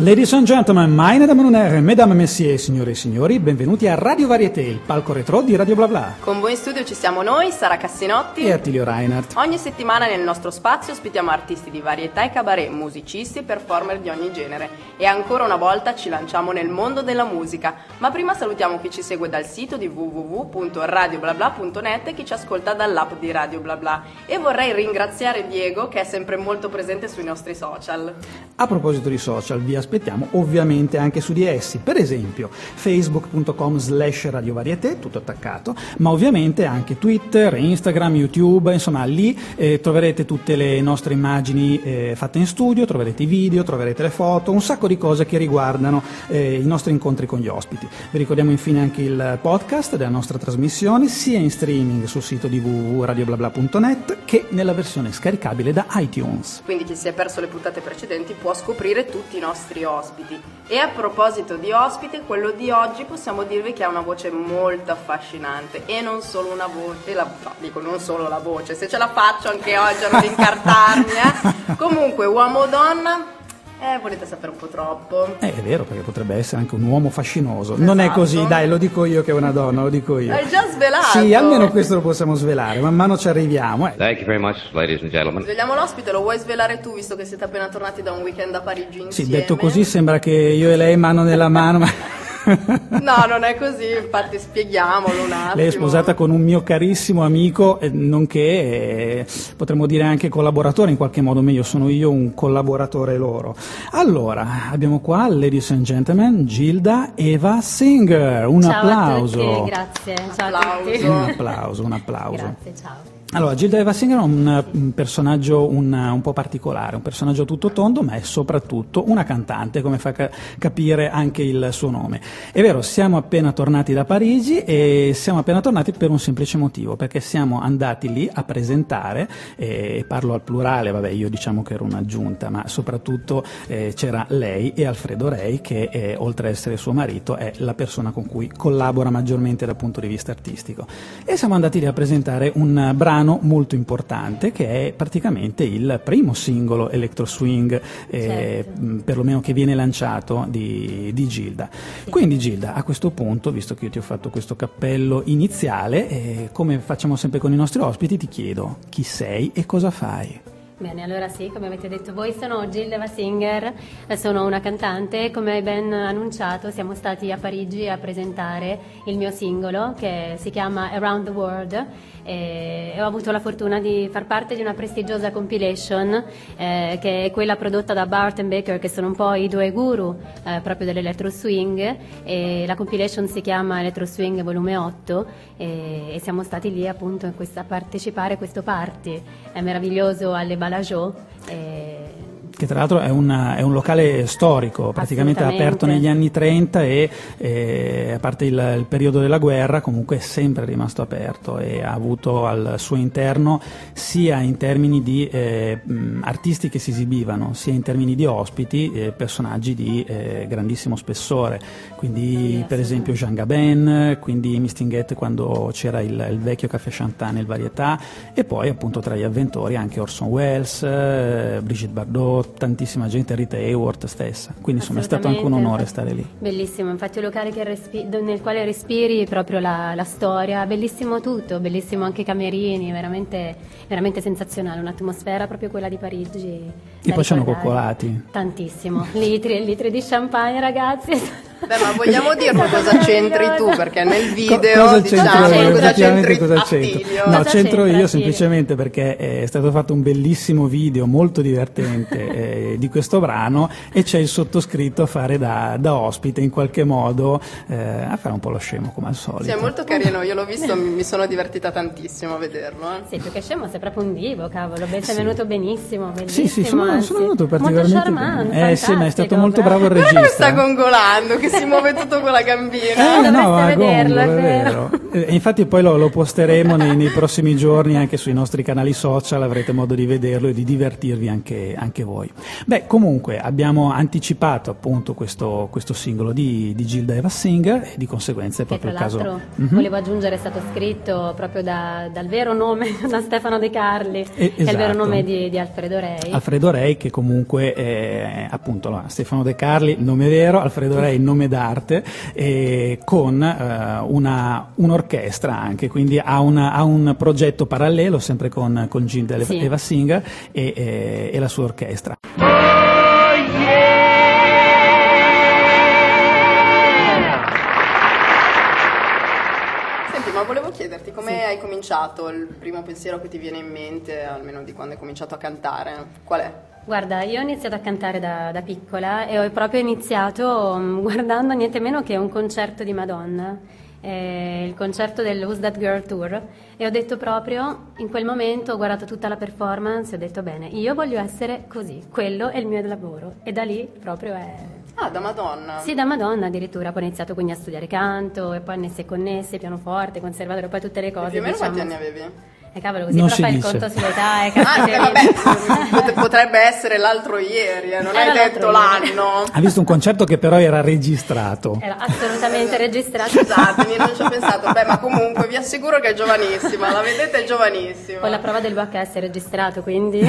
Ladies and gentlemen, meine Damen und Herren, Mesdames Messieurs, signore e signori, benvenuti a Radio Varieté, il palco retro di Radio Bla Bla. Con voi in studio ci siamo noi, Sara Cassinotti e Attilio Reinhardt. Ogni settimana nel nostro spazio ospitiamo artisti di varietà e cabaret, musicisti e performer di ogni genere. E ancora una volta ci lanciamo nel mondo della musica. Ma prima salutiamo chi ci segue dal sito di www.radioblabla.net e chi ci ascolta dall'app di Radio Bla Bla. E vorrei ringraziare Diego che è sempre molto presente sui nostri social. A proposito di social, vi aspettiamo ovviamente anche su di essi, per esempio facebook.com slash radiovarietà, tutto attaccato, ma ovviamente anche Twitter, Instagram, YouTube, insomma lì eh, troverete tutte le nostre immagini eh, fatte in studio, troverete i video, troverete le foto, un sacco di cose che riguardano eh, i nostri incontri con gli ospiti. Vi ricordiamo infine anche il podcast della nostra trasmissione, sia in streaming sul sito di www.radioblabla.net che nella versione scaricabile da iTunes. Quindi chi si è perso le puntate precedenti può scoprire tutti i nostri ospiti. E a proposito di ospite, quello di oggi possiamo dirvi che ha una voce molto affascinante e non solo una voce, la, no, dico non solo la voce, se ce la faccio anche oggi a non incartarmi, eh. Comunque, uomo o donna, eh, volete sapere un po' troppo. Eh, è vero, perché potrebbe essere anche un uomo fascinoso. Esatto. Non è così, esatto. dai, lo dico io che è una donna, lo dico io. Hai già svelato. Sì, almeno questo lo possiamo svelare, man mano ci arriviamo. Eh. Thank you very much, ladies and gentlemen. Svegliamo l'ospite, lo vuoi svelare tu, visto che siete appena tornati da un weekend a Parigi insieme? Sì, detto così sembra che io e lei mano nella mano, ma... no, non è così, infatti spieghiamolo un attimo. Lei è sposata con un mio carissimo amico, eh, nonché eh, potremmo dire anche collaboratore in qualche modo, meglio sono io un collaboratore loro. Allora, abbiamo qua, ladies and gentlemen, Gilda Eva Singer, un ciao applauso. grazie, ciao applauso. Un applauso, un applauso. Grazie, ciao. Allora, Gilda Eva Singer è un, un personaggio un, un, po' particolare, un personaggio tutto tondo, ma è soprattutto una cantante, come fa ca- capire anche il suo nome. È vero, siamo appena tornati da Parigi e siamo appena tornati per un semplice motivo, perché siamo andati lì a presentare, e parlo al plurale, vabbè, io diciamo che ero un'aggiunta, ma soprattutto eh, c'era lei e Alfredo Rei, che è, oltre ad essere suo marito è la persona con cui collabora maggiormente dal punto di vista artistico. E siamo andati lì a presentare un brano brano molto importante che è praticamente il primo singolo electro swing, eh, certo. perlomeno che viene lanciato di, di Gilda. Sì. Quindi Gilda, a questo punto, visto che io ti ho fatto questo cappello iniziale, eh, come facciamo sempre con i nostri ospiti, ti chiedo chi sei e cosa fai. Bene, allora sì, come avete detto voi, sono Gilda Singer, sono una cantante, come hai ben annunciato siamo stati a Parigi a presentare il mio singolo che si chiama Around the World e ho avuto la fortuna di far parte di una prestigiosa compilation eh, che è quella prodotta da Bart and Baker che sono un po' i due guru eh, proprio dell'electro swing e la compilation si chiama Electro Swing volume 8 e, e siamo stati lì appunto a partecipare a questo party. È meraviglioso alle Balajo e che tra l'altro è, una, è, un locale storico, praticamente aperto negli anni 30 e eh, a parte il, il, periodo della guerra comunque è sempre rimasto aperto e ha avuto al suo interno sia in termini di eh, artisti che si esibivano, sia in termini di ospiti eh, personaggi di eh, grandissimo spessore, quindi yes. per esempio Jean Gabin, quindi Mistinguette quando c'era il, il vecchio Caffè Chantan, il Varietà e poi appunto tra gli avventori anche Orson Welles, eh, Brigitte Bardot, tantissima gente, Rita Hayworth stessa, quindi insomma è stato anche un onore stare lì. Bellissimo, infatti un locale respi- nel quale respiri proprio la, la, storia, bellissimo tutto, bellissimo anche i camerini, veramente, veramente sensazionale, un'atmosfera proprio quella di Parigi. E poi ci hanno coccolati. Tantissimo, litri e litri di champagne ragazzi. Beh, ma vogliamo dirlo cosa c'entri tu? Perché nel video cosa diciamo io, cosa c'entri cosa c'entro? No, cosa c'entro io semplicemente perché è stato fatto un bellissimo video molto divertente eh, di questo brano e c'è il sottoscritto a fare da, da ospite in qualche modo eh, a fare un po' lo scemo come al solito. Sì, è molto carino, io l'ho visto, mi sono divertita tantissimo a vederlo. Eh. Sì, più che scemo sei proprio un divo, cavolo, sei sì. venuto benissimo, bellissimo. Sì, sì, sono, sono venuto particolarmente molto bene. Eh sì, ma è stato molto bravo il regista. Che sta gongolando, che si muove tutto con la gambina. Eh, no, a vederlo, gomito, è vero. vero. E infatti poi lo, lo posteremo nei, nei prossimi giorni anche sui nostri canali social, avrete modo di vederlo e di divertirvi anche, anche voi. Beh, comunque abbiamo anticipato appunto questo, questo singolo di, di Gilda Eva Singer e di conseguenza è proprio il caso... l'altro Mhm. volevo aggiungere è stato scritto proprio da- dal vero nome, da Stefano De Carli, Eh, che è il vero esatto. nome di, di Alfredo Rei. Alfredo Rei che comunque è appunto Stefano De Carli, nome vero, Alfredo Rei nome d'arte, con eh, una, un'orchestra anche, quindi ha, una- ha un progetto parallelo sempre con, con Gilda Sì. E, e- e la sua orchestra. Cominciato? Il primo pensiero che ti viene in mente, almeno di quando hai cominciato a cantare, qual è? Guarda, io ho iniziato a cantare da, da piccola e ho proprio iniziato mm, guardando niente meno che un concerto di Madonna, eh, il concerto del Who's That Girl Tour e ho detto proprio, in quel momento ho guardato tutta la performance e ho detto bene, io voglio essere così, quello è il mio lavoro e da lì proprio è... Ah, da Madonna. Sì, da Madonna addirittura, poi ho iniziato quindi a studiare canto e poi ne si è connesse, pianoforte, conservatore, poi tutte le E cose. più o meno diciamo. quanti anni avevi? Eh cavolo, così Non però si fai il dice. conto sull'età Ah, eh, vabbè, pot- potrebbe essere l'altro ieri, eh, non Era hai detto l'anno. Ha visto un concerto che però era registrato. Era assolutamente registrato. Scusatemi, non ci ho pensato. Beh, ma comunque vi assicuro che è giovanissima, la vedete è giovanissima. Poi la prova del VHS è registrato, quindi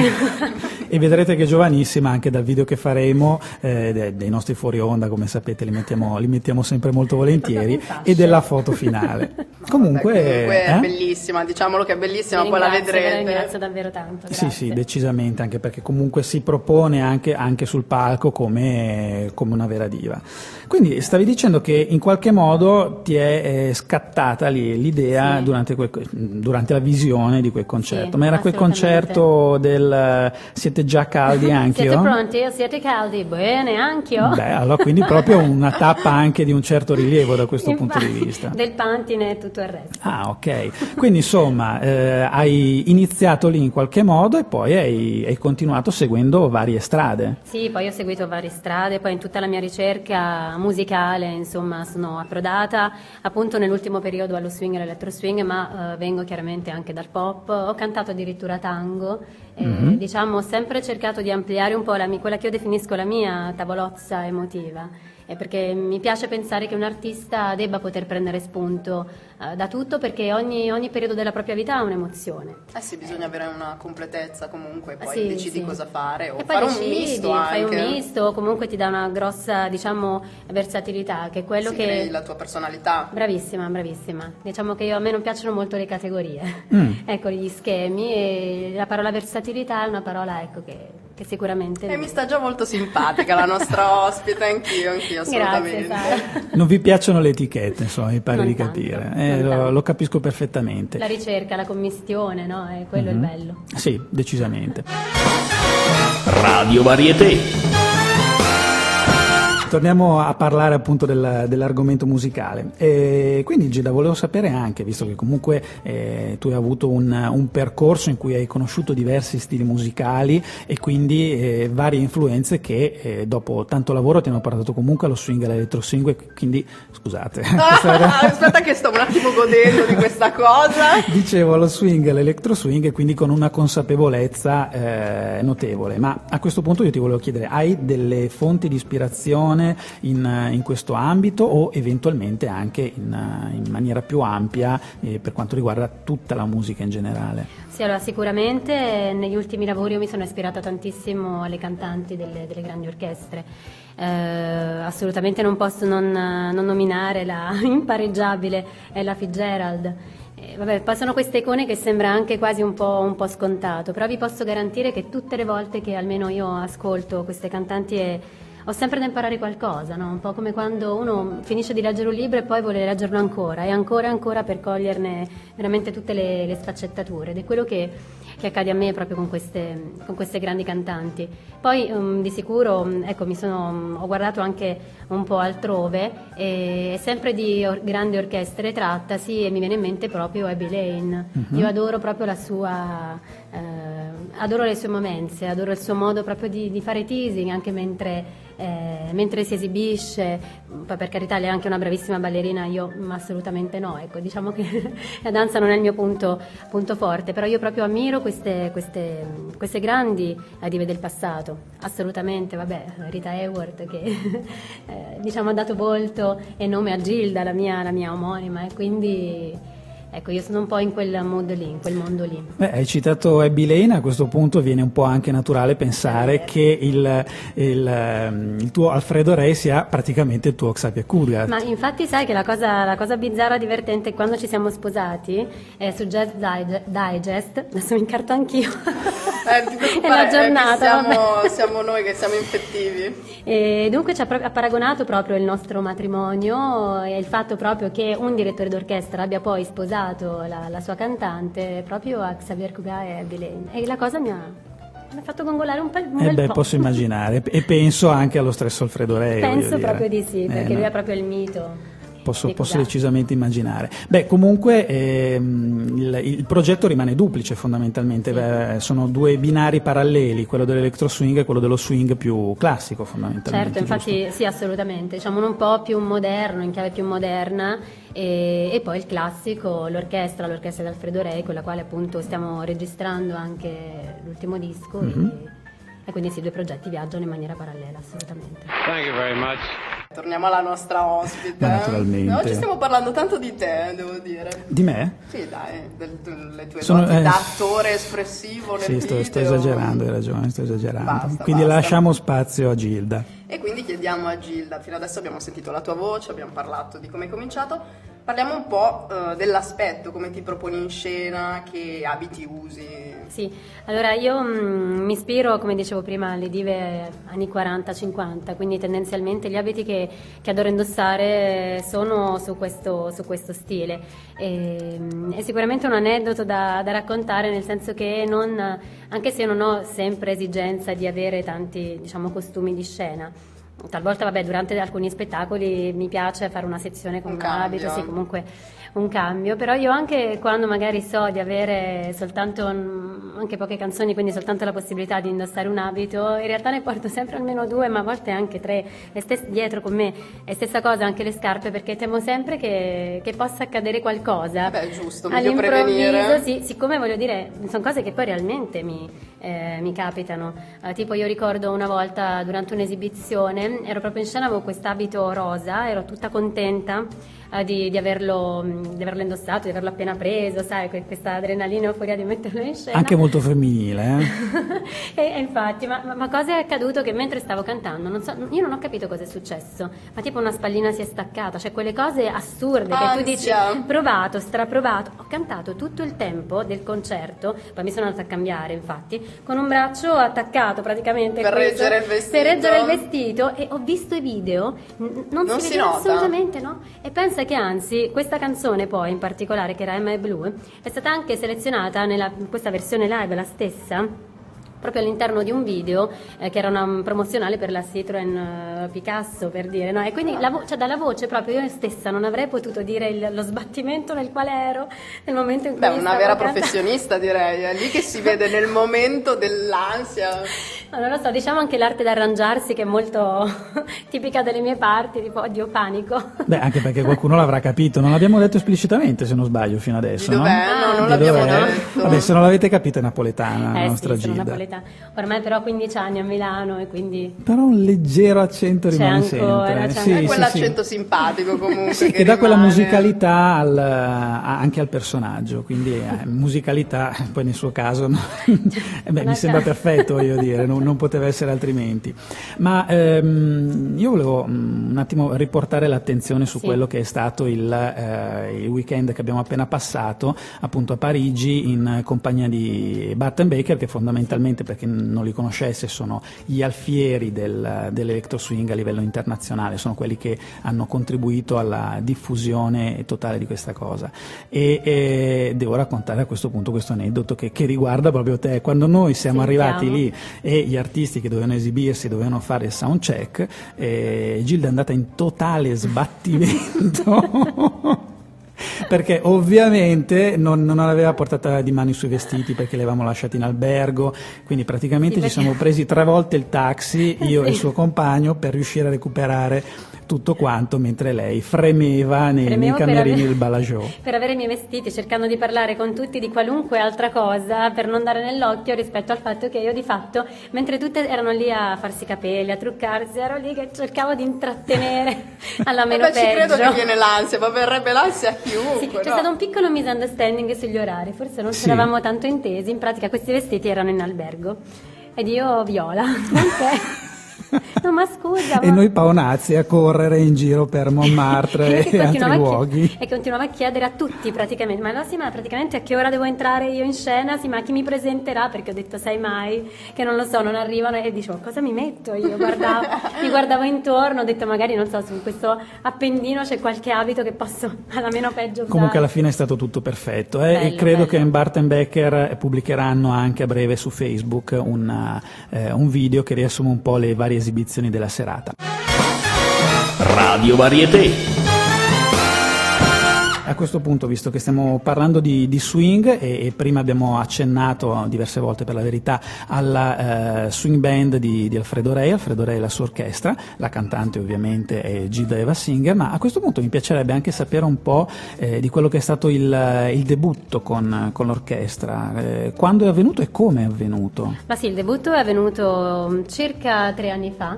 E vedrete che è giovanissima anche dal video che faremo, eh, de- dei nostri fuori onda, come sapete, li mettiamo, li mettiamo sempre molto volentieri, e della foto finale. Comunque, Beh, comunque è eh? bellissima, diciamolo che è bellissima, Vi poi la la vedrete. ringrazio davvero tanto. Sì, grazie. sì, decisamente, anche perché comunque si propone anche, anche sul palco come, come una vera diva. Quindi stavi dicendo che in qualche modo ti è eh, scattata lì l'idea Sì. durante, quel- durante la visione di quel concerto, Sì, ma era quel concerto del siete già caldi anche Siete pronti? Siete caldi? Bene, anch'io. Beh, allora quindi proprio una tappa anche di un certo rilievo da questo punto di Infatti, vista. Del pantine e tutto il resto. Ah, ok. Quindi insomma, eh, hai iniziato lì in qualche modo e poi hai, hai continuato seguendo varie strade. Sì, poi ho seguito varie strade, poi in tutta la mia ricerca musicale, insomma, sono approdata appunto nell'ultimo periodo allo swing e all'electro swing, ma eh, vengo chiaramente anche dal pop, ho cantato addirittura tango, e, Mhm. diciamo ho sempre cercato di ampliare un po' la quella che io definisco la mia tavolozza emotiva. Eh, perché mi piace pensare che un artista debba poter prendere spunto eh, da tutto perché ogni, ogni periodo della propria vita ha un'emozione. Eh sì, bisogna avere una completezza comunque, poi Sì, decidi sì. cosa fare o E poi fare un decidi, misto fai anche. un misto, o comunque ti dà una grossa, diciamo, versatilità, che è quello Si che... crei la tua personalità. Bravissima, bravissima. Diciamo che io, a me non piacciono molto le categorie, Mm. ecco, gli schemi e la parola versatilità è una parola, ecco, che, che sicuramente... E mi sta già molto simpatica la nostra ospite, anch'io, anch'io Grazie, assolutamente. Sara. Non vi piacciono le etichette, insomma, mi pare Non di tanto, capire. Eh, lo, lo capisco perfettamente. La ricerca, la commistione, no? È quello Mhm. il bello. Sì, decisamente. Radio Varieté. Torniamo a parlare appunto del- dell'argomento musicale. E quindi Gilda, volevo sapere anche, visto che comunque eh, tu hai avuto un, un percorso in cui hai conosciuto diversi stili musicali e quindi eh, varie influenze che eh, dopo tanto lavoro ti hanno portato comunque allo swing e all'electro swing, quindi scusate. questa era- Ah, aspetta che sto un attimo godendo di questa cosa. Dicevo allo swing e all'electro swing e quindi con una consapevolezza eh, notevole. Ma a questo punto io ti volevo chiedere, hai delle fonti di ispirazione in, in questo ambito o eventualmente anche in, in maniera più ampia eh, per quanto riguarda tutta la musica in generale? Sì, allora sicuramente eh, negli ultimi lavori io mi sono ispirata tantissimo alle cantanti delle, delle grandi orchestre. Eh, assolutamente non posso non, non nominare la impareggiabile Ella Fitzgerald. Eh, vabbè, poi sono queste icone che sembra anche quasi un po', un po' scontato, però vi posso garantire che tutte le volte che almeno io ascolto queste cantanti è- ho sempre da imparare qualcosa, no? un po' come quando uno finisce di leggere un libro e poi vuole leggerlo ancora e ancora e ancora per coglierne veramente tutte le, le sfaccettature ed è quello che, che accade a me proprio con queste, con queste grandi cantanti. Poi um, di sicuro um, ecco, mi sono, um, ho guardato anche un po' altrove e sempre di or- grandi orchestre trattasi e mi viene in mente proprio Abby Lane. Io adoro proprio la sua... eh, adoro le sue momenze, adoro il suo modo proprio di, di fare teasing anche mentre eh, mentre si esibisce, poi per carità lei è anche una bravissima ballerina, io assolutamente no, ecco, diciamo che la danza non è il mio punto, punto forte, però io proprio ammiro queste, queste, queste grandi dive del passato, assolutamente, vabbè, Rita Hayworth che eh, diciamo ha dato volto e nome a Gilda, la mia, la mia omonima, e quindi Ecco, io sono un po' in quel mondo lì, in quel mondo lì. Beh, hai citato Abby Lane, a questo punto viene un po' anche naturale pensare sì. che il, il, ehm, il, tuo Alfredo Re sia praticamente il tuo Xavier Kudrat. Ma infatti sai che la cosa, la cosa bizzarra, divertente, quando ci siamo sposati, eh, su Jazz Digest, adesso mi incarto anch'io, eh, è la giornata. Siamo, siamo, noi che siamo infettivi. E dunque ci ha, ha paragonato proprio il nostro matrimonio e il fatto proprio che un direttore d'orchestra abbia poi sposato sposato la, la sua cantante proprio a Xavier Cugat e a Belen e la cosa mi ha mi ha fatto gongolare un, po'. un eh beh, po'. posso immaginare e penso anche allo stesso Alfredo Re. Penso proprio di sì, perché eh, lui no. è proprio il mito posso, posso decisamente immaginare. Beh, comunque ehm, il, il, progetto rimane duplice fondamentalmente, Beh, sono due binari paralleli, quello dell'electro swing e quello dello swing più classico fondamentalmente. Certo, infatti giusto? sì, assolutamente, diciamo un po' più moderno, in chiave più moderna e, e, poi il classico, l'orchestra, l'orchestra di Alfredo Rei, con la quale appunto stiamo registrando anche l'ultimo disco. Mm-hmm. E, e quindi sì, i due progetti viaggiano in maniera parallela, assolutamente. Thank you very much. Torniamo alla nostra ospite. Ma naturalmente. Oggi stiamo parlando tanto di te, devo dire. Di me? Sì, dai, del, delle tue Sono, doti eh, da attore espressivo nel Sì, sto, sto, esagerando, hai ragione, sto esagerando. Basta, quindi basta. lasciamo spazio a Gilda. E quindi chiediamo a Gilda, fino adesso abbiamo sentito la tua voce, abbiamo parlato di come hai cominciato, Parliamo un po' uh, dell'aspetto, come ti proponi in scena, che abiti usi. Sì, allora io mh, mm, mi ispiro, come dicevo prima, alle dive anni 40-50, quindi tendenzialmente gli abiti che, che adoro indossare sono su questo, su questo stile. E, mm, è sicuramente un aneddoto da, da raccontare, nel senso che non, anche se non ho sempre esigenza di avere tanti diciamo, costumi di scena, Talvolta, vabbè, durante alcuni spettacoli mi piace fare una sezione con un, abito, sì, comunque un cambio, però io anche quando magari so di avere soltanto anche poche canzoni, quindi soltanto la possibilità di indossare un abito, in realtà ne porto sempre almeno due, ma a volte anche tre, e stes- dietro con me. E stessa cosa anche le scarpe, perché temo sempre che, che possa accadere qualcosa. Beh, giusto, meglio prevenire. Sì, siccome voglio dire, sono cose che poi realmente mi, eh, mi capitano. Eh, tipo io ricordo una volta durante un'esibizione, ero proprio in scena, avevo quest'abito rosa, ero tutta contenta eh, di, di, averlo, di, averlo, indossato, di averlo appena preso, sai, questa adrenalina euforia di metterlo in scena. Anche molto femminile, eh? e, e, infatti, ma, ma, cosa è accaduto che mentre stavo cantando, non so, io non ho capito cosa è successo, ma tipo una spallina si è staccata, cioè quelle cose assurde Ansia. che tu dici, provato, straprovato, ho cantato tutto il tempo del concerto, poi mi sono andata a cambiare infatti, con un braccio attaccato praticamente per questo, reggere il vestito, per reggere il vestito e ho visto i video, n- non, non, si, si vede assolutamente, no? E pensa pensa che anzi questa canzone poi in particolare che era Emma e Blue è stata anche selezionata nella questa versione live la stessa proprio all'interno di un video eh, che era una promozionale per la Citroen uh, Picasso per dire no? e quindi la vo- cioè, dalla voce proprio io stessa non avrei potuto dire il, lo sbattimento nel quale ero nel momento in cui Beh, una vera cantando. professionista direi è lì che si vede nel momento dell'ansia no, non lo so diciamo anche l'arte d'arrangiarsi che è molto tipica delle mie parti tipo oddio panico beh anche perché qualcuno l'avrà capito non l'abbiamo detto esplicitamente se non sbaglio fino adesso di dov'è? no, no non di l'abbiamo dov'è? detto vabbè se non l'avete capito è napoletana eh, la nostra sì, Gilda napoletana. Ormai però ho 15 anni a Milano e quindi... Però un leggero accento rimane ancora, sempre. C'è sì, sì, quell'accento sì. simpatico comunque. sì, che, che dà quella musicalità al, anche al personaggio, quindi eh, musicalità, poi nel suo caso no? eh beh, mi sembra perfetto, voglio dire, non, non poteva essere altrimenti. Ma ehm, io volevo mm, un attimo riportare l'attenzione su quello che è stato il, eh, il weekend che abbiamo appena passato, appunto a Parigi, in compagnia di Barton Baker, che fondamentalmente, per chi non li conoscesse, sono gli alfieri del, dell'electro swing a livello internazionale, sono quelli che hanno contribuito alla diffusione totale di questa cosa. E, e devo raccontare a questo punto questo aneddoto che, che riguarda proprio te. Quando noi siamo Sentiamo. arrivati lì e gli artisti che dovevano esibirsi dovevano fare il sound check, eh, Gilda è andata in totale sbattimento. perché ovviamente non, non aveva portata di mano i suoi vestiti perché li avevamo lasciati in albergo, quindi praticamente ci siamo presi tre volte il taxi, io e il suo compagno, per riuscire a recuperare tutto quanto mentre lei fremeva nei, nei camerini avere- del Bellagio. per avere i miei vestiti, cercando di parlare con tutti di qualunque altra cosa per non dare nell'occhio rispetto al fatto che io di fatto, mentre tutte erano lì a farsi i capelli, a truccarsi, ero lì che cercavo di intrattenere alla meno Vabbè, ci credo peggio. che viene l'ansia, ma verrebbe l'ansia a chiunque. Sì, c'è no? stato un piccolo misunderstanding sugli orari, forse non Sì. ci eravamo tanto intesi, in pratica questi vestiti erano in albergo ed io viola. No, ma scusa. E ma- noi paonazzi a correre in giro per Montmartre che e altri luoghi. e continuava a chiedere a tutti praticamente, ma no sì, ma praticamente a che ora devo entrare io in scena? Sì, ma chi mi presenterà? Perché ho detto, sai mai che non lo so, non arrivano e dicevo, cosa mi metto io? Guardavo, mi guardavo intorno, ho detto magari, non so, su questo appendino c'è qualche abito che posso alla meno peggio usare. Comunque alla fine è stato tutto perfetto eh, e Bello, credo bello. che in Barton Becker pubblicheranno anche a breve su Facebook una- eh, un video che riassume un po' le varie esibizioni della serata. Radio Varieté. A questo punto, visto che stiamo parlando di, di swing e, e prima abbiamo accennato diverse volte per la verità alla eh, swing band di, di Alfredo Rey, Alfredo Rey e la sua orchestra, la cantante ovviamente è Gilda Eva Singer, ma a questo punto mi piacerebbe anche sapere un po' eh, di quello che è stato il, il debutto con, con l'orchestra, eh, quando è avvenuto e come è avvenuto. Ma sì, il debutto è avvenuto mm, circa tre anni fa.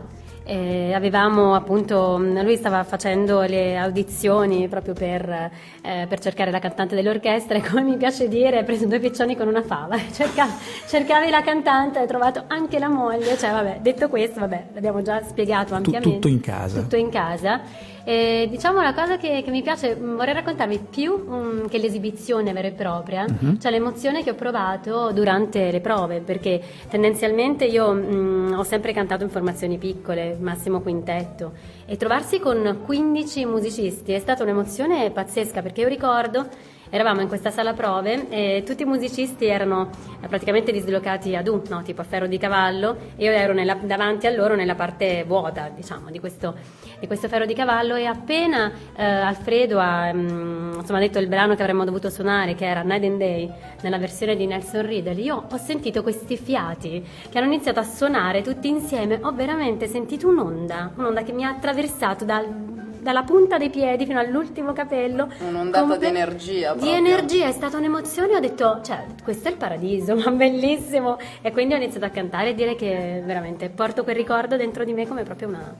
Eh, avevamo appunto, lui stava facendo le audizioni proprio per, eh, per cercare la cantante dell'orchestra e come mi piace dire, ha preso due piccioni con una fava. Cerca- cercavi la cantante, hai trovato anche la moglie. Cioè, vabbè, detto questo, vabbè, l'abbiamo già spiegato ampiamente. tutto in casa. Tutto in casa. E, diciamo la cosa che, che mi piace, mm, vorrei raccontarvi più mm, che l'esibizione vera e propria, Mhm. cioè l'emozione che ho provato durante le prove, perché tendenzialmente io mm, ho sempre cantato in formazioni piccole, massimo quintetto, e trovarsi con 15 musicisti è stata un'emozione pazzesca, perché io ricordo Eravamo in questa sala prove e tutti i musicisti erano eh, praticamente dislocati ad U, no? tipo a ferro di cavallo, e io ero nella- davanti a loro nella parte vuota, diciamo, di questo, di questo ferro di cavallo e appena eh, Alfredo ha mm, insomma, detto il brano che avremmo dovuto suonare, che era Night and Day, nella versione di Nelson Riddle, io ho sentito questi fiati che hanno iniziato a suonare tutti insieme, ho veramente sentito un'onda, un'onda che mi ha attraversato dal- dalla punta dei piedi fino all'ultimo capello. Un'ondata Comple- di energia Di proprio. energia, è stata un'emozione, ho detto, cioè, questo è il paradiso, ma bellissimo. E quindi ho iniziato a cantare e dire che veramente porto quel ricordo dentro di me come proprio una...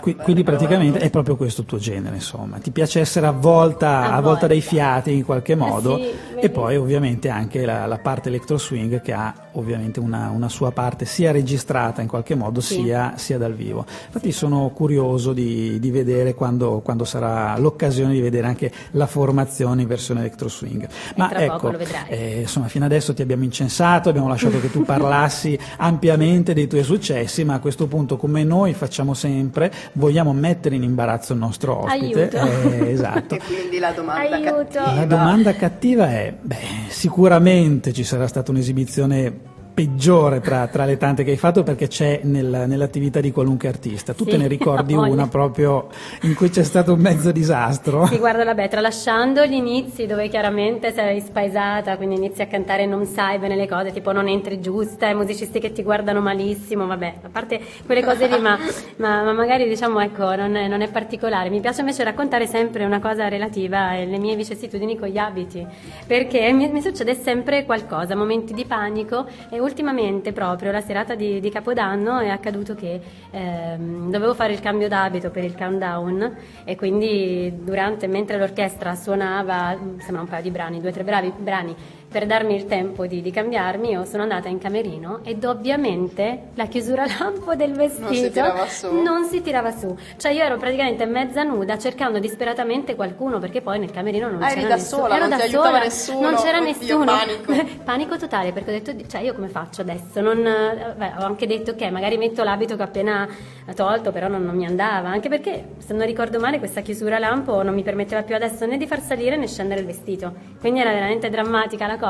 Qui- quindi praticamente è proprio questo il tuo genere, insomma. Ti piace essere avvolta, Avvolta. dai fiati in qualche modo sì, e poi ovviamente anche la, la parte electro swing che ha ovviamente una, una sua parte sia registrata in qualche modo Sì. sia, sia dal vivo. Infatti sono curioso di, di vedere quando, quando sarà l'occasione di vedere anche la formazione in versione electro swing. Ma ecco, eh, insomma, fino adesso ti abbiamo incensato, abbiamo lasciato che tu parlassi ampiamente dei tuoi successi, ma a questo punto, come noi facciamo sempre, vogliamo mettere in imbarazzo il nostro ospite. Eh, esatto. E quindi la domanda Aiuto. cattiva. La domanda cattiva è, beh, sicuramente ci sarà stata un'esibizione peggiore tra, tra le tante che hai fatto perché c'è nel- nell'attività di qualunque artista. Tu Sì, te ne ricordi una proprio in cui c'è stato un mezzo disastro? Sì, guarda, vabbè, tralasciando gli inizi dove chiaramente sei spaesata, quindi inizi a cantare e non sai bene le cose, tipo non entri giusta, i musicisti che ti guardano malissimo, vabbè, a parte quelle cose lì, ma, ma- ma magari diciamo, ecco, non è, non è particolare. Mi piace invece raccontare sempre una cosa relativa alle mie vicissitudini con gli abiti, perché mi, mi succede sempre qualcosa, momenti di panico e ultimamente proprio la serata di, di Capodanno è accaduto che ehm, dovevo fare il cambio d'abito per il countdown e quindi durante, mentre l'orchestra suonava, mm, sembra un paio di brani, due o tre bravi, brani, per darmi il tempo di, di cambiarmi, io sono andata in camerino ed ovviamente la chiusura lampo del vestito Non si tirava su. non si tirava su. Cioè io ero praticamente mezza nuda cercando disperatamente qualcuno perché poi nel camerino non Ah, c'era da nessuno. sola, ero non da sola, nessuno. Non c'era Oddio, nessuno. panico. Panico totale perché ho detto, cioè io come faccio adesso? Non, eh, beh, ho anche detto che magari metto l'abito che ho appena tolto, però non, non mi andava, anche perché se non ricordo male questa chiusura lampo non mi permetteva più adesso né di far salire né scendere il vestito, quindi era veramente drammatica la cosa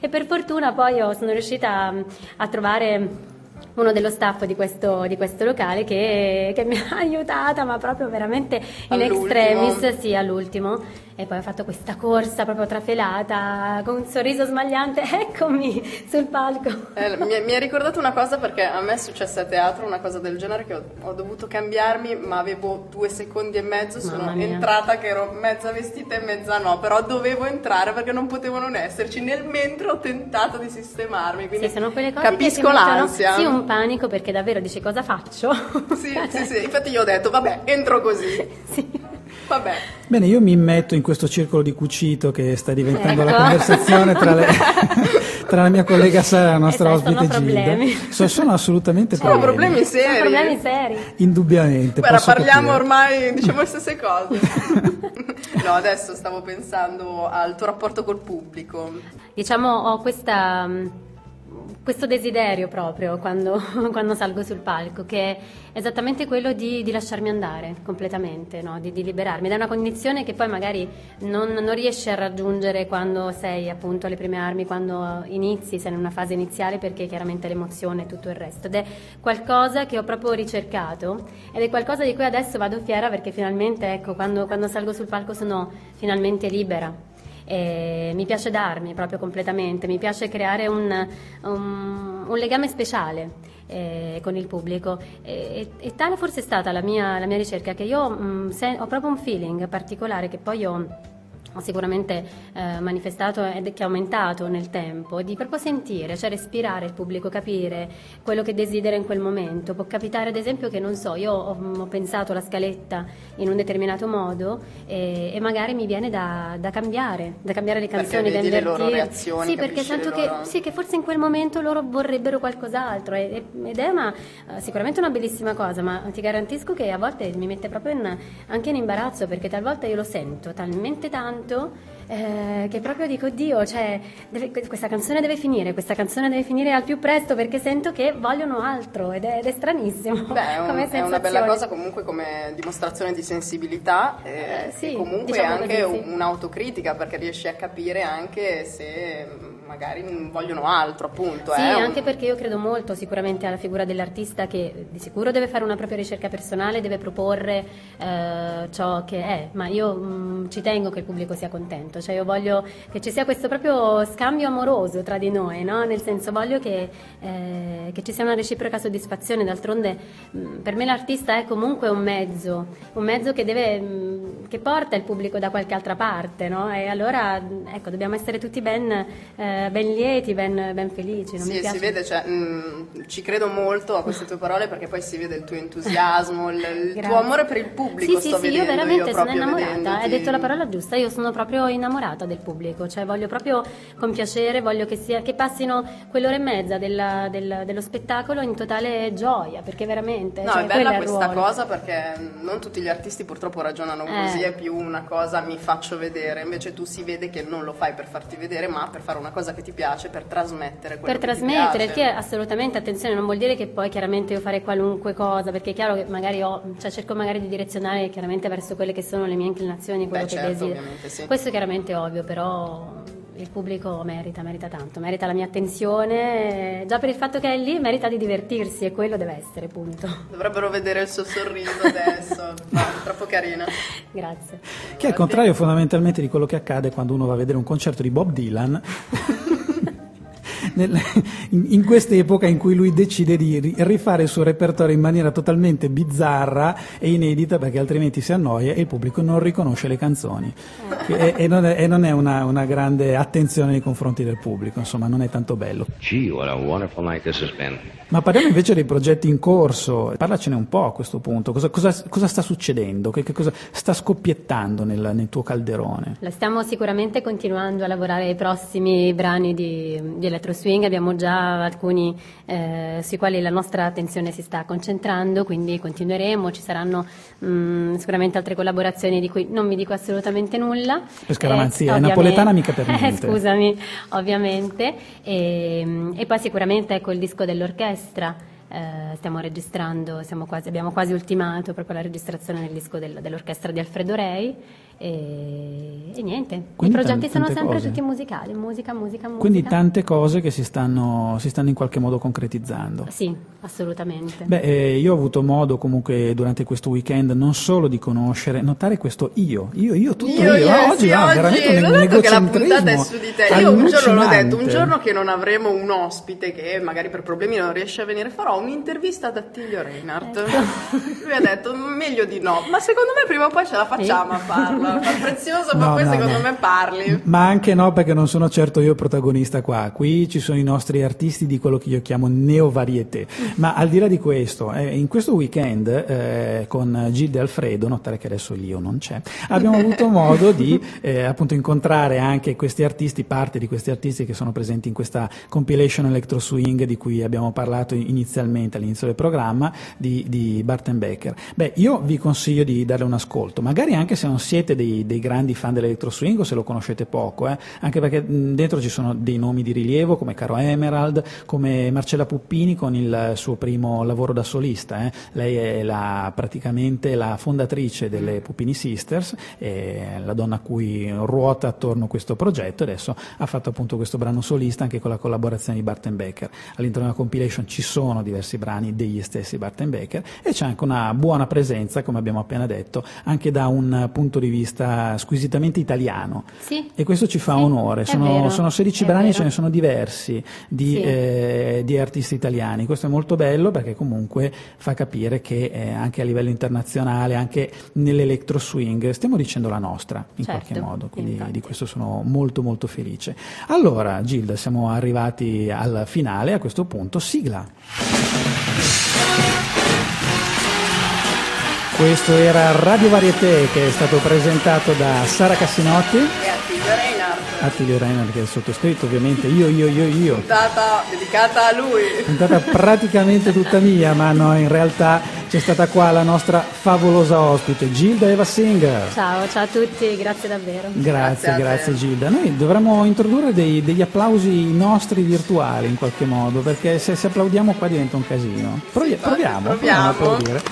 e per fortuna poi sono riuscita mm, a trovare uno dello staff di questo, di questo locale che, che mi ha aiutata, ma proprio veramente in All'ultimo. extremis, sì, all'ultimo. E poi ho fatto questa corsa proprio trafelata con un sorriso smagliante, eccomi sul palco. Eh, mi, mi ha ricordato una cosa perché a me è successa a teatro una cosa del genere che ho, ho dovuto cambiarmi ma avevo due secondi e mezzo, sono entrata che ero mezza vestita e mezza no, però dovevo entrare perché non potevo non esserci, nel mentre ho tentato di sistemarmi, quindi sì, sono quelle cose capisco l'ansia. Sì, un panico perché davvero dici cosa faccio? Sì, sì, sì, infatti io ho detto vabbè, entro così. sì. Vabbè. Bene, io mi metto in questo circolo di cucito che sta diventando ecco. la conversazione tra, le, tra, la mia collega Sara e la nostra e ospite Gilda. So, sono assolutamente sono problemi. problemi seri. Sono problemi seri. Indubbiamente. Guarda, parliamo capire. ormai, diciamo le stesse cose. no, adesso stavo pensando al tuo rapporto col pubblico. Diciamo, ho questa questo desiderio proprio quando, quando, salgo sul palco, che è esattamente quello di, di lasciarmi andare completamente, no? di, di, liberarmi. È una condizione che poi magari non, non, riesci a raggiungere quando sei appunto alle prime armi, quando inizi, sei in una fase iniziale, perché chiaramente l'emozione e tutto il resto. Ed è qualcosa che ho proprio ricercato ed è qualcosa di cui adesso vado fiera perché finalmente, ecco, quando, quando salgo sul palco sono finalmente libera e mi piace darmi proprio completamente, mi piace creare un, un, un legame speciale eh, con il pubblico. E, e, tale forse è stata la mia, la mia ricerca che io mh, mm, se, ho proprio un feeling particolare che poi ho sicuramente eh, manifestato ed che è aumentato nel tempo, di proprio sentire, cioè respirare il pubblico, capire quello che desidera in quel momento. Può capitare ad esempio che, non so, io ho, ho pensato la scaletta in un determinato modo e, e magari mi viene da, da, cambiare, da cambiare le canzoni, da invertire. loro sì, perché sento che, sì, che, forse in quel momento loro vorrebbero qualcos'altro ed è una, eh, sicuramente una bellissima cosa, ma ti garantisco che a volte mi mette proprio in, anche in imbarazzo perché talvolta io lo sento talmente tanto tanto eh, che proprio dico, Dio, cioè, deve, questa canzone deve finire, questa canzone deve finire al più presto perché sento che vogliono altro ed è, ed è stranissimo. Beh, è, un, è, una bella cosa comunque come dimostrazione di sensibilità e, eh, sì, e comunque diciamo anche sì. un'autocritica perché riesci a capire anche se magari vogliono altro, appunto. Sì, eh, anche un... perché io credo molto sicuramente alla figura dell'artista che di sicuro deve fare una propria ricerca personale, deve proporre eh, ciò che è, ma io mh, mm, ci tengo che il pubblico sia contento, cioè io voglio che ci sia questo proprio scambio amoroso tra di noi, no? nel senso voglio che, eh, che, ci sia una reciproca soddisfazione, d'altronde mh, mm, per me l'artista è comunque un mezzo, un mezzo che, deve, mh, mm, che porta il pubblico da qualche altra parte, no? e allora ecco, dobbiamo essere tutti ben eh, ben lieti, ben, ben felici. Non sì, si vede, cioè, mh, mm, ci credo molto a queste tue parole perché poi si vede il tuo entusiasmo, il, il tuo amore per il pubblico. Sì, sì, sì, io veramente io sono innamorata, vedendoti. hai detto la parola giusta, io sono proprio innamorata del pubblico, cioè voglio proprio compiacere, voglio che, sia, che passino quell'ora e mezza della, del, dello spettacolo in totale gioia, perché veramente... No, cioè, è bella questa cosa perché non tutti gli artisti purtroppo ragionano così, eh. è più una cosa mi faccio vedere, invece tu si vede che non lo fai per farti vedere, ma per fare una cosa che ti piace, per trasmettere quello Per trasmettere, che assolutamente, attenzione, non vuol dire che poi chiaramente io fare qualunque cosa, perché è chiaro che magari ho, cioè cerco magari di direzionare chiaramente verso quelle che sono le mie inclinazioni, quello Beh, che certo, desidero. Sì. Questo è chiaramente ovvio, però il pubblico merita, merita tanto, merita la mia attenzione, già per il fatto che è lì merita di divertirsi e quello deve essere, punto. Dovrebbero vedere il suo sorriso adesso, no, troppo carina. Grazie. Che è il contrario fondamentalmente di quello che accade quando uno va a vedere un concerto di Bob Dylan. nel, in, in quest'epoca in cui lui decide di rifare il suo repertorio in maniera totalmente bizzarra e inedita perché altrimenti si annoia e il pubblico non riconosce le canzoni e, e, non è, e, non è, una, una, grande attenzione nei confronti del pubblico, insomma non è tanto bello. Gee, what a wonderful night this has been. Ma parliamo invece dei progetti in corso, parlacene un po' a questo punto, cosa, cosa, cosa sta succedendo, che, che, cosa sta scoppiettando nel, nel, tuo calderone? La stiamo sicuramente continuando a lavorare ai prossimi brani di, di Electro Swing, abbiamo già alcuni eh, sui quali la nostra attenzione si sta concentrando, quindi continueremo, ci saranno mh, mm, sicuramente altre collaborazioni di cui non vi dico assolutamente nulla. Per scaramanzia, eh, è napoletana mica per niente. Eh, scusami, ovviamente. E, e poi sicuramente ecco il disco dell'orchestra. Eh, stiamo registrando, quasi, abbiamo quasi ultimato proprio la registrazione del disco del, dell'orchestra di Alfredo Rei E, e niente, Quindi i progetti tante- sono tante sempre cose. tutti musicali, musica, musica, musica. Quindi tante cose che si stanno, si stanno in qualche modo concretizzando. Sì, assolutamente. Beh, eh, io ho avuto modo comunque durante questo weekend non solo di conoscere, notare questo io, io, io, tutto io. Io, Ah, io, oggi sì, va oggi, veramente un l'ho detto che la puntata è su di te. Io un giorno l'ho detto, un giorno che non avremo un ospite che magari per problemi non riesce a venire, farò un'intervista ad Attilio Reinhardt. Ecco. Lui ha detto meglio di no, ma secondo me prima o poi ce la facciamo a farlo. Fa prezioso, ma No, poi no, secondo no. me parli. Ma anche no, perché non sono certo io il protagonista qua. Qui ci sono i nostri artisti di quello che io chiamo neovarieté. Ma al di là di questo, eh, in questo weekend eh, con Gilde Alfredo, notare che adesso Lio non c'è, abbiamo avuto modo di eh, appunto incontrare anche questi artisti, parte di questi artisti che sono presenti in questa compilation Electro Swing di cui abbiamo parlato inizialmente all'inizio del programma di, di Barton Becker. Beh, io vi consiglio di dare un ascolto, magari anche se non siete dei, dei grandi fan dell'Electro Swing o se lo conoscete poco, eh, anche perché dentro ci sono dei nomi di rilievo come Caro Emerald, come Marcella Puppini con il suo primo lavoro da solista. eh. Lei è la, praticamente la fondatrice delle Puppini Sisters, la donna a cui ruota attorno questo progetto e adesso ha fatto appunto questo brano solista anche con la collaborazione di Barton Becker. All'interno della compilation ci sono diversi brani degli stessi Barton Becker e c'è anche una buona presenza, come abbiamo appena detto, anche da un punto di vista squisitamente italiano. Sì. E questo ci fa Sì, onore. Sono, sono 16 è brani, vero. ce ne sono diversi di, Sì. eh, di artisti italiani. Questo è molto bello perché comunque fa capire che eh, anche a livello internazionale, anche nell'electro swing, stiamo dicendo la nostra in Certo, qualche modo. Quindi infatti. di questo sono molto molto felice. Allora, Gilda, siamo arrivati al finale. A questo punto, sigla. Questo era Radio Varieté che è stato presentato da Sara Cassinotti, E Attilio Reinhardt, Attilio Reiner che è il sottoscritto ovviamente, io, io, io, io. puntata dedicata a lui. puntata praticamente tutta mia, ma no, in realtà c'è stata qua la nostra favolosa ospite, Gilda Eva Singer. Ciao, ciao a tutti, grazie davvero. Grazie, Grazie grazie Gilda. Noi dovremmo introdurre dei- degli applausi nostri virtuali in qualche modo, perché se, se applaudiamo qua diventa un casino. Provi- Sì, proviamo, proviamo. a applaudire.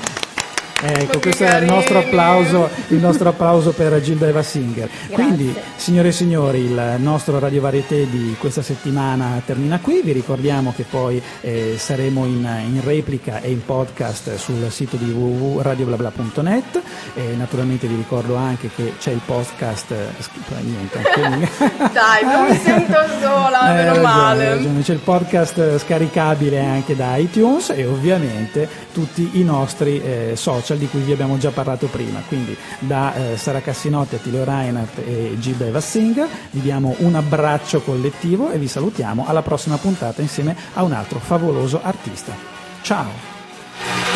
Ecco, questo è il nostro applauso, il nostro applauso per Gilda Eva Singer. Quindi, signore e signori, il nostro Radio Varieté di questa settimana termina qui. Vi ricordiamo che poi eh, saremo in, in replica e in podcast sul sito di www.radioblabla.net. E naturalmente vi ricordo anche che c'è il podcast. eh, niente, anche- Dai, non mi sento sola, Hai meno male. ragione. C'è il podcast eh, scaricabile anche da iTunes e ovviamente tutti i nostri eh, social di cui vi abbiamo già parlato prima. Quindi da eh, Sara Cassinotti, Attilio Reinhardt e Gilda Eva Singer vi diamo un abbraccio collettivo e vi salutiamo alla prossima puntata insieme a un altro favoloso artista. Ciao!